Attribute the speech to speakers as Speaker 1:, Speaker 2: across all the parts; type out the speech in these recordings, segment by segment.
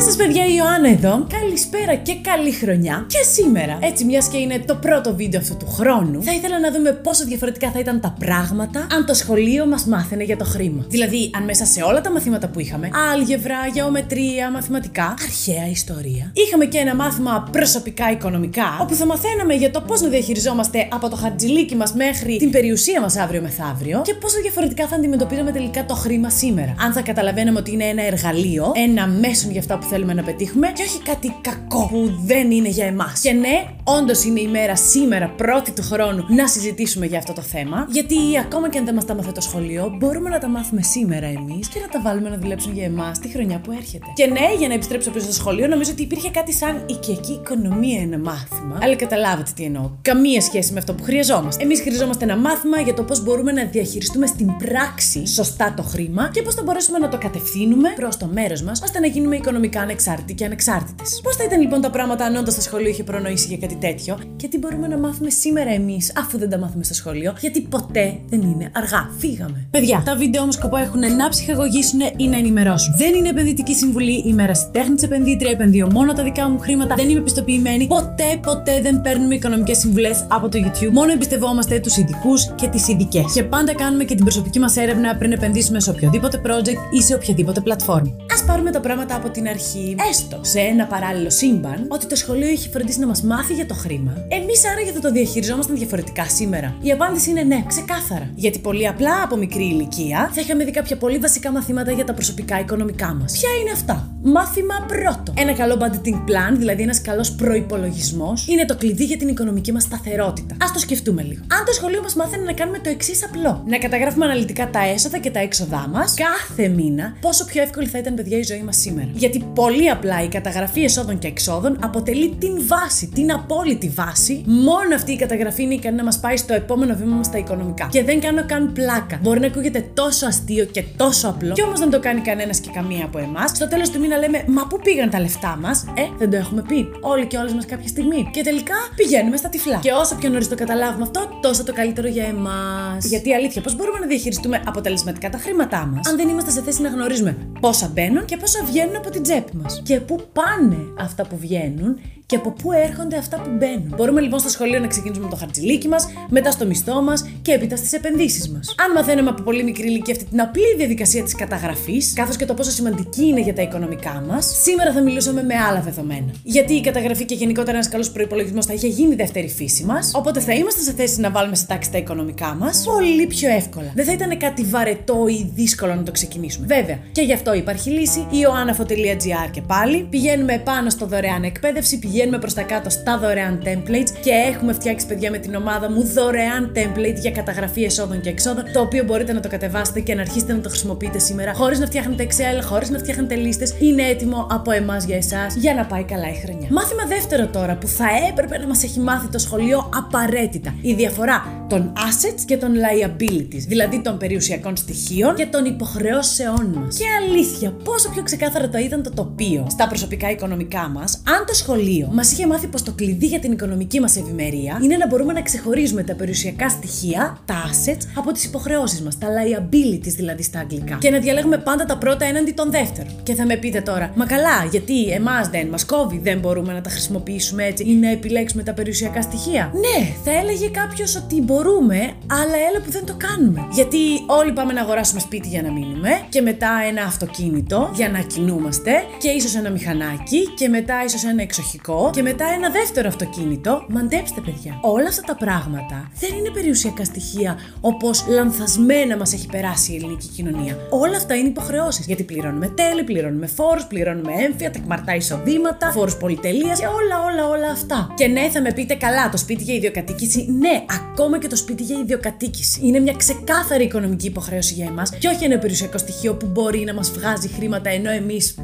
Speaker 1: Γεια σας, παιδιά, η Ιωάννα εδώ. Καλησπέρα και καλή χρονιά. Και σήμερα, έτσι μιας και είναι το πρώτο βίντεο αυτού του χρόνου, θα ήθελα να δούμε πόσο διαφορετικά θα ήταν τα πράγματα αν το σχολείο μας μάθαινε για το χρήμα. Δηλαδή, αν μέσα σε όλα τα μαθήματα που είχαμε, άλγευρα, γεωμετρία, μαθηματικά, αρχαία ιστορία, είχαμε και ένα μάθημα προσωπικά οικονομικά, όπου θα μαθαίναμε για το πώς να διαχειριζόμαστε από το χαρτζιλίκι μας μέχρι την περιουσία μας αύριο μεθαύριο και πόσο διαφορετικά θα αντιμετωπίζαμε τελικά το χρήμα σήμερα. Αν θα καταλαβαίναμε ότι είναι ένα εργαλείο, ένα μέσον για αυτά που θέλουμε να πετύχουμε και όχι κάτι κακό που δεν είναι για εμάς. Και ναι, όντως είναι η μέρα σήμερα, πρώτη του χρόνου, να συζητήσουμε για αυτό το θέμα. Γιατί ακόμα και αν δεν μας τα μάθε το σχολείο, μπορούμε να τα μάθουμε σήμερα εμείς και να τα βάλουμε να δουλέψουν για εμάς τη χρονιά που έρχεται. Και ναι, για να επιστρέψω πίσω στο σχολείο, νομίζω ότι υπήρχε κάτι σαν οικιακή οικονομία ένα μάθημα. Αλλά καταλάβατε τι εννοώ. Καμία σχέση με αυτό που χρειαζόμαστε. Εμείς χρειαζόμαστε ένα μάθημα για το πώς μπορούμε να διαχειριστούμε στην πράξη σωστά το χρήμα και πώς θα μπορέσουμε να το κατευθύνουμε προς το μέρος μας ώστε να γίνουμε οικονομικά ανεξάρτητοι και ανεξάρτητες. Πώς θα ήταν λοιπόν τα πράγματα αν όντως το σχολείο είχε προνοήσει για κάτι τέτοιο; Και τι μπορούμε να μάθουμε σήμερα εμείς αφού δεν τα μάθουμε στο σχολείο, γιατί ποτέ δεν είναι αργά. Φύγαμε. Παιδιά, τα βίντεο όμως σκοπό έχουν να ψυχαγωγήσουν ή να ενημερώσουν. Δεν είναι επενδυτική συμβουλή, είμαι ερασιτέχνη επενδύτρια, επενδύω μόνο τα δικά μου χρήματα, δεν είμαι πιστοποιημένη. Ποτέ, ποτέ δεν παίρνουμε οικονομικές συμβουλές από το YouTube. Μόνο εμπιστευόμαστε τους ειδικούς και τις ειδικές. Και πάντα κάνουμε και την προσωπική μας έρευνα πριν επενδύσουμε σε οποιοδήποτε project ή σε οποιαδήποτε πλατφόρμα. Α πάρουμε τα πράγματα από την αρχή, έστω σε ένα παράλληλο σύμπαν, ότι το σχολείο έχει φροντίσει να μας μάθει για το χρήμα. Εμείς άραγε θα το διαχειριζόμασταν διαφορετικά σήμερα. Η απάντηση είναι ναι, ξεκάθαρα. Γιατί πολύ απλά από μικρή ηλικία θα είχαμε δει κάποια πολύ βασικά μαθήματα για τα προσωπικά οικονομικά μας. Ποια είναι αυτά; Μάθημα πρώτο. Ένα καλό budgeting plan, δηλαδή ένας καλός προπολογισμό, είναι το κλειδί για την οικονομική μας σταθερότητα. Α το σκεφτούμε λίγο. Αν το σχολείο μας μάθαινε να κάνουμε το εξής απλό. Να καταγράφουμε αναλυτικά τα έσοδα και τα έξοδά μας κάθε μήνα, πόσο πιο εύκολη θα ήταν, παιδιά, η ζωή μας σήμερα. Γιατί πολύ απλά η καταγραφή εσόδων και εξόδων αποτελεί την βάση, την απόλυτη βάση. Μόνο αυτή η καταγραφή είναι ικανή να μας πάει στο επόμενο βήμα μας στα οικονομικά. Και δεν κάνω καν πλάκα. Μπορεί να ακούγεται τόσο αστείο και τόσο απλό, και όμως δεν το κάνει κανένας και καμία από εμάς. Στο τέλος του μήνα λέμε Μα πού πήγαν τα λεφτά μας, Ε, δεν το έχουμε πει. Όλοι και όλες μας κάποια στιγμή. Και τελικά πηγαίνουμε στα τυφλά. Και όσο πιο νωρίς το καταλάβουμε αυτό, τόσο το καλύτερο για εμάς. Γιατί αλήθεια, πώς μπορούμε να διαχειριστούμε αποτελεσματικά τα χρήματά μας, αν δεν είμαστε σε θέση να γνωρίζουμε πόσα μπαίνουν και πόσα βγαίνουν από την τσέπη μας. Και πού πάνε αυτά που βγαίνουν και από πού έρχονται αυτά που μπαίνουν. Μπορούμε λοιπόν στο σχολείο να ξεκινήσουμε με το χαρτζιλίκι μας, μετά στο μισθό μας και έπειτα στις επενδύσεις μας. Αν μαθαίνουμε από πολύ μικρή ηλικία αυτή την απλή διαδικασία της καταγραφής, καθώς και το πόσο σημαντική είναι για τα οικονομικά μας, σήμερα θα μιλούσαμε με άλλα δεδομένα. Γιατί η καταγραφή και γενικότερα ένας καλός προπολογισμό θα είχε γίνει δεύτερη φύση μας, οπότε θα είμαστε σε θέση να βάλουμε σε τάξη τα οικονομικά μας πολύ πιο εύκολα. Δεν θα ήταν κάτι βαρετό ή δύσκολο να το ξεκινήσουμε. Βέβαια, και γι' αυτό υπάρχει λύση, ioanafo.gr και πάλι. Πηγαίνουμε πάνω στο δωρεάν εκπαίδευση, πηγαίνουμε προς τα κάτω στα δωρεάν templates και έχουμε φτιάξει, παιδιά, με την ομάδα μου δωρεάν template για καταγραφή εσόδων και εξόδων, το οποίο μπορείτε να το κατεβάσετε και να αρχίσετε να το χρησιμοποιείτε σήμερα, χωρίς να φτιάχνετε Excel, χωρίς να φτιάχνετε λίστες. Είναι έτοιμο από εμάς για εσάς για να πάει καλά η χρονιά. Μάθημα δεύτερο τώρα που θα έπρεπε να μας έχει μάθει το σχολείο απαραίτητα. Η διαφορά των assets και των liabilities, δηλαδή των περιουσιακών στοιχείων και των υποχρεώσεών μας. Και αλήθεια, πόσο πιο ξεκάθαρο το ήταν το τοπίο στα προσωπικά οικονομικά μας, αν το σχολείο μας είχε μάθει πως το κλειδί για την οικονομική μας ευημερία είναι να μπορούμε να ξεχωρίζουμε τα περιουσιακά στοιχεία, τα assets, από τις υποχρεώσεις μας, τα liabilities δηλαδή στα αγγλικά. Και να διαλέγουμε πάντα τα πρώτα έναντι των δεύτερων. Και θα με πείτε τώρα, μα καλά, γιατί εμάς δεν μας κόβει, δεν μπορούμε να τα χρησιμοποιήσουμε έτσι ή να επιλέξουμε τα περιουσιακά στοιχεία; Ναι, θα έλεγε κάποιος ότι μπορούμε, αλλά έλα που δεν το κάνουμε. Γιατί όλοι πάμε να αγοράσουμε σπίτι για να μείνουμε και μετά ένα αυτοκίνητο για να κινούμαστε και ίσως ένα μηχανάκι και μετά ίσως ένα εξοχικό και μετά ένα δεύτερο αυτοκίνητο. Μαντέψτε, παιδιά. Όλα αυτά τα πράγματα δεν είναι περιουσιακά στοιχεία όπως λανθασμένα μας έχει περάσει η ελληνική κοινωνία. Όλα αυτά είναι υποχρεώσεις. Γιατί πληρώνουμε τέλη, πληρώνουμε φόρους, πληρώνουμε έμφυα, τεκμαρτά εισοδήματα, φόρους πολυτελείας και όλα, όλα, όλα αυτά. Και ναι, θα με πείτε καλά, το σπίτι για ιδιοκατοίκηση. Ναι, ακόμα και το σπίτι για ιδιοκατοίκηση. Είναι μια ξεκάθαρη οικονομική υποχρέωση για εμάς και όχι ένα περιουσιακό στοιχείο που μπορεί να μας βγάζει χρήματα ενώ εμείς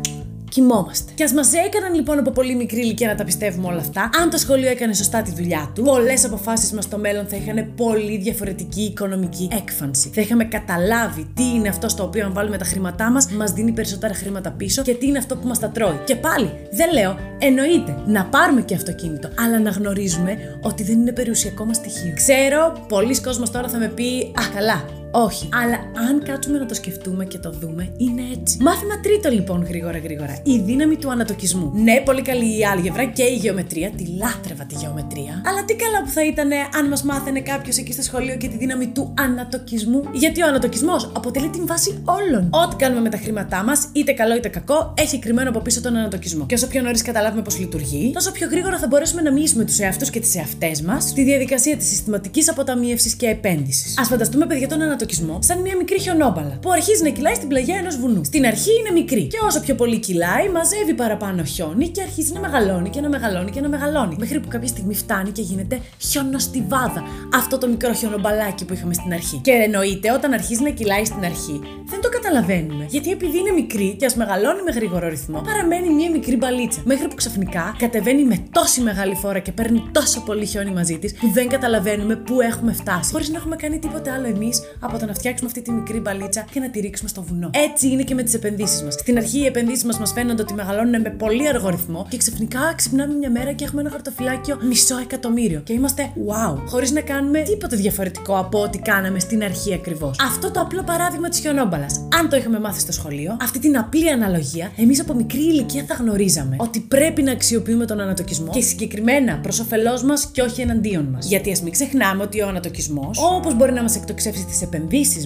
Speaker 1: κοιμόμαστε. Και ας μας έκαναν λοιπόν από πολύ μικρή ηλικία να τα πιστεύουμε όλα αυτά, αν το σχολείο έκανε σωστά τη δουλειά του, πολλές αποφάσεις μας στο μέλλον θα είχαν πολύ διαφορετική οικονομική έκφανση. Θα είχαμε καταλάβει τι είναι αυτό στο οποίο αν βάλουμε τα χρήματά μας, μας δίνει περισσότερα χρήματα πίσω και τι είναι αυτό που μας τα τρώει. Και πάλι, δεν λέω, εννοείται να πάρουμε και αυτοκίνητο, αλλά να γνωρίζουμε ότι δεν είναι περιουσιακό μας στοιχείο. Ξέρω, πολλοί κόσμος τώρα θα με πει, Α, καλά, Όχι. Αλλά αν κάτσουμε να το σκεφτούμε και το δούμε, είναι έτσι. Μάθημα τρίτο λοιπόν, γρήγορα γρήγορα. Η δύναμη του ανατοκισμού. Ναι, πολύ καλή η άλγευρα και η γεωμετρία. Τη λάτρευα τη γεωμετρία. Αλλά τι καλά που θα ήταν αν μας μάθαινε κάποιος εκεί στο σχολείο και τη δύναμη του ανατοκισμού. Γιατί ο ανατοκισμός αποτελεί την βάση όλων. Ό,τι κάνουμε με τα χρήματά μας, είτε καλό είτε κακό, έχει κρυμμένο από πίσω τον ανατοκισμό. Και όσο πιο νωρίς καταλάβουμε πώς λειτουργεί, τόσο πιο γρήγορα θα μπορέσουμε να μοιήσουμε τους εαυτούς και τις εαυτές μας στη διαδικασία της συστηματικής αποταμίευσης και επένδυσης. Α φανταστούμε, παιδιά, τον ανατοκισμό σαν μια μικρή χιονόμπαλα που αρχίζει να κυλάει στην πλαγιά ενός βουνού. Στην αρχή είναι μικρή και όσο πιο πολύ κυλάει, μαζεύει παραπάνω χιόνι και αρχίζει να μεγαλώνει και να μεγαλώνει και να μεγαλώνει. Μέχρι που κάποια στιγμή φτάνει και γίνεται χιονοστιβάδα. Αυτό το μικρό χιονομπαλάκι που είχαμε στην αρχή. Και εννοείται όταν αρχίζει να κυλάει στην αρχή, δεν το καταλαβαίνουμε. Γιατί επειδή είναι μικρή και ας μεγαλώνει με γρήγορο ρυθμό, παραμένει μια μικρή μπαλίτσα. Μέχρι που ξαφνικά κατεβαίνει με τόση μεγάλη φόρα και παίρνει τόσο πολύ χιόνι μαζί της, που δεν καταλαβαίνουμε πού έχουμε φτάσει. Χωρίς να έχουμε κάνει τίποτε άλλο εμείς από το να φτιάξουμε αυτή τη μικρή μπαλίτσα και να τη ρίξουμε στο βουνό. Έτσι είναι και με τις επενδύσεις μας. Στην αρχή οι επενδύσεις μας μας φαίνονται ότι μεγαλώνουν με πολύ αργό ρυθμό και ξαφνικά ξυπνάμε μια μέρα και έχουμε ένα χαρτοφυλάκιο μισό εκατομμύριο. Και είμαστε wow, χωρίς να κάνουμε τίποτε διαφορετικό από ό,τι κάναμε στην αρχή ακριβώς. Αυτό το απλό παράδειγμα της χιονόμπαλας. Αν το είχαμε μάθει στο σχολείο, αυτή την απλή αναλογία, εμείς από μικρή ηλικία θα γνωρίζαμε ότι πρέπει να αξιοποιούμε τον ανατοκισμό και συγκεκριμένα προς όφελός μας και όχι εναντίον μας. Γιατί ας μην ξεχνάμε ότι ο ανατοκισμός, όπως μπορεί να μας εκτοξεύσει τις επενδύσεις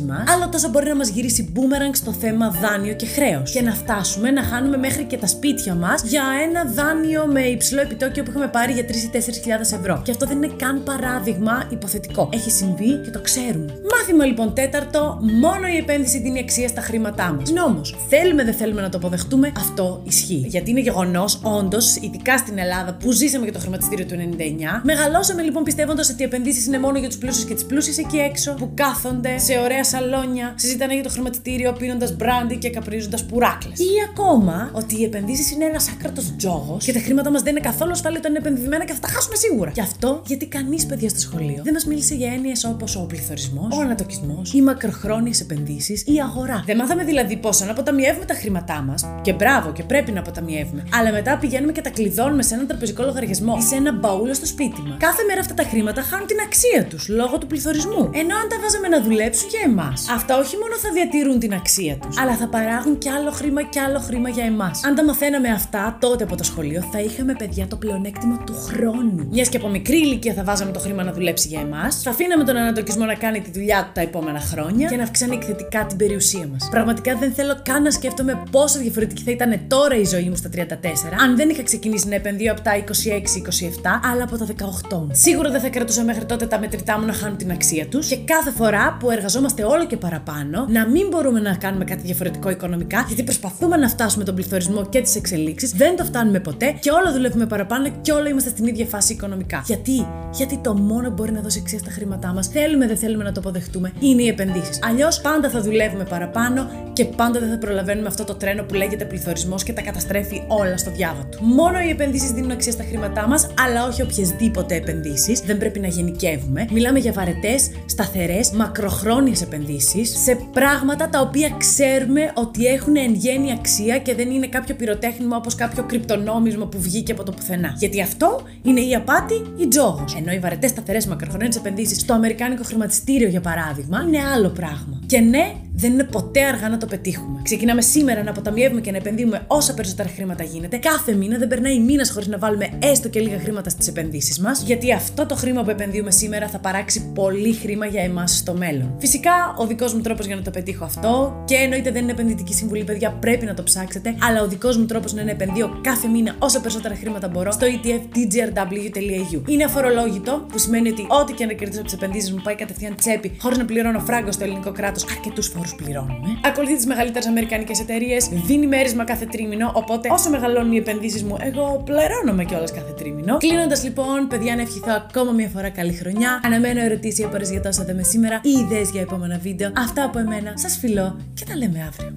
Speaker 1: μας, άλλο τόσο μπορεί να μας γυρίσει boomerang στο θέμα δάνειο και χρέος. Και να φτάσουμε να χάνουμε μέχρι και τα σπίτια μας για ένα δάνειο με υψηλό επιτόκιο που είχαμε πάρει για 3 ή 4 ευρώ. Και αυτό δεν είναι καν παράδειγμα υποθετικό. Έχει συμβεί και το ξέρουμε. Μάθημα λοιπόν τέταρτο, μόνο η επένδυση δίνει αξία στα χρήματά μας. Όμω, θέλουμε δεν θέλουμε να το αποδεχτούμε, αυτό ισχύει. Γιατί είναι γεγονός, όντως, ειδικά στην Ελλάδα που ζήσαμε και το χρηματιστήριο του 99, μεγαλώσαμε λοιπόν πιστεύοντας ότι οι επενδύσεις είναι μόνο για τους πλούσιους και τις πλούσιες εκεί έξω που κάθονται σε ωραία σαλόνια, συζητάνε για το χρηματιστήριο πίνοντας μπράντι και καπρίζοντα πουράκλες. Ή ακόμα ότι οι επενδύσεις είναι ένας άκρατος τζόγος και τα χρήματα μας δεν είναι καθόλου ασφαλή όταν είναι επενδυμένα και θα τα χάσουμε σίγουρα. Και αυτό γιατί κανείς παιδιά στο σχολείο δεν μας μίλησε για έννοιες όπως ο πληθωρισμός, ο ανατοκισμός, οι μακροχρόνιες επενδύσεις, η αγορά. Δεν μάθαμε δηλαδή πώς να αποταμιεύουμε τα χρήματά μας. Και μπράβο, και πρέπει να αποταμιεύουμε. Αλλά μετά πηγαίνουμε και τα κλειδώνουμε σε έναν τραπεζικό λογαριασμό ή σε ένα μπαούλο στο σπίτι μας. Κάθε μέρα αυτά τα χρήματα χάνουν την αξία τους λόγω του πληθωρισμού. Ενώ αν τα βάζαμε να δουλέψουν για εμάς, αυτά όχι μόνο θα διατηρούν την αξία τους, αλλά θα παράγουν κι άλλο χρήμα κι άλλο χρήμα για εμάς. Αν τα μαθαίναμε αυτά τότε από το σχολείο, θα είχαμε παιδιά το πλεονέκτημα του χρόνου. Μιας και από μικρή ηλικία θα βάζαμε το χρήμα να δουλέψει για εμάς, θα αφήναμε τον ανατοκισμό να κάνει τη δουλειά του τα επόμενα χρόνια και να αυξάνει εκθετικά την περιουσία μας. Πραγματικά δεν θέλω καν να σκέφτομαι πόσο διαφορετική θα ήταν τώρα η ζωή μου στα 34, αν δεν είχα ξεκινήσει να επενδύω από τα 26-27, αλλά από τα 18. Σίγουρα δεν θα κρατούσα μέχρι τότε τα μετρητά μου να χάνουν την αξία τους και κάθε φορά που εργαζόμαστε όλο και παραπάνω, να μην μπορούμε να κάνουμε κάτι διαφορετικό οικονομικά, γιατί προσπαθούμε να φτάσουμε τον πληθωρισμό και τις εξελίξεις, δεν το φτάνουμε ποτέ και όλο δουλεύουμε παραπάνω και όλο είμαστε στην ίδια φάση οικονομικά. Γιατί; Γιατί το μόνο που μπορεί να δώσει αξία στα χρήματά μας, θέλουμε δεν θέλουμε να το αποδεχτούμε, είναι οι επενδύσεις. Αλλιώς πάντα θα δουλεύουμε παραπάνω και πάντα δεν θα προλαβαίνουμε αυτό το τρένο που λέγεται πληθωρισμός και τα καταστρέφει όλα στο διάβα του. Μόνο οι επενδύσεις δίνουν αξία στα χρήματά μας, αλλά όχι οποιασδήποτε επενδύσεις. Δεν πρέπει να γενικεύουμε. Μιλάμε για βαρετές, σταθερές, μακροχρόνιες επενδύσεις σε πράγματα τα οποία ξέρουμε ότι έχουν εν γέννη αξία και δεν είναι κάποιο πυροτέχνημα όπως κάποιο κρυπτονόμισμα που βγήκε από το πουθενά. Γιατί αυτό είναι η απάτη ή τζόγος. Ενώ οι βαρετές, σταθερές, μακροχρόνιες επενδύσεις στο Αμερικάνικο χρηματιστήριο, για παράδειγμα, είναι άλλο πράγμα. Και ναι, δεν είναι ποτέ αργά να το πετύχουμε. Ξεκινάμε σήμερα να αποταμιεύουμε και να επενδύουμε όσα περισσότερα χρήματα γίνεται. Κάθε μήνα δεν περνάει μήνας χωρίς να βάλουμε έστω και λίγα χρήματα στις επενδύσεις μας, γιατί αυτό το χρήμα που επενδύουμε σήμερα θα παράξει πολύ χρήμα για εμάς στο μέλλον. Φυσικά, ο δικός μου τρόπος για να το πετύχω αυτό, και εννοείται δεν είναι επενδυτική συμβουλή, παιδιά, πρέπει να το ψάξετε, αλλά ο δικός μου τρόπος είναι να επενδύω κάθε μήνα όσα περισσότερα χρήματα μπορώ στο ETF tgrw.eu. Είναι αφορολόγητο, που σημαίνει ότι ό,τι και να κερδίσω από τις επενδύσεις μου πάει κατευθείαν τσέπη, χωρίς να πληρώνω φράγκο στο ελληνικό κράτος αρκετούς φόρους πληρώνουμε. Ακολουθεί τις μεγαλύτερες αμερικανικές εταιρείες, δίνει μέρισμα κάθε τρίμηνο, οπότε όσο μεγαλώνουν οι επενδύσεις μου, εγώ πληρώνομαι κιόλας κάθε τρίμηνο. Κλείνοντας λοιπόν, παιδιά, να ευχηθώ ακόμα μια φορά καλή χρονιά. Αναμένω ερωτήσεις ή απορίες για τόσα με σήμερα ή ιδέες για επόμενα βίντεο. Αυτά από εμένα. Σας φιλώ και τα λέμε αύριο.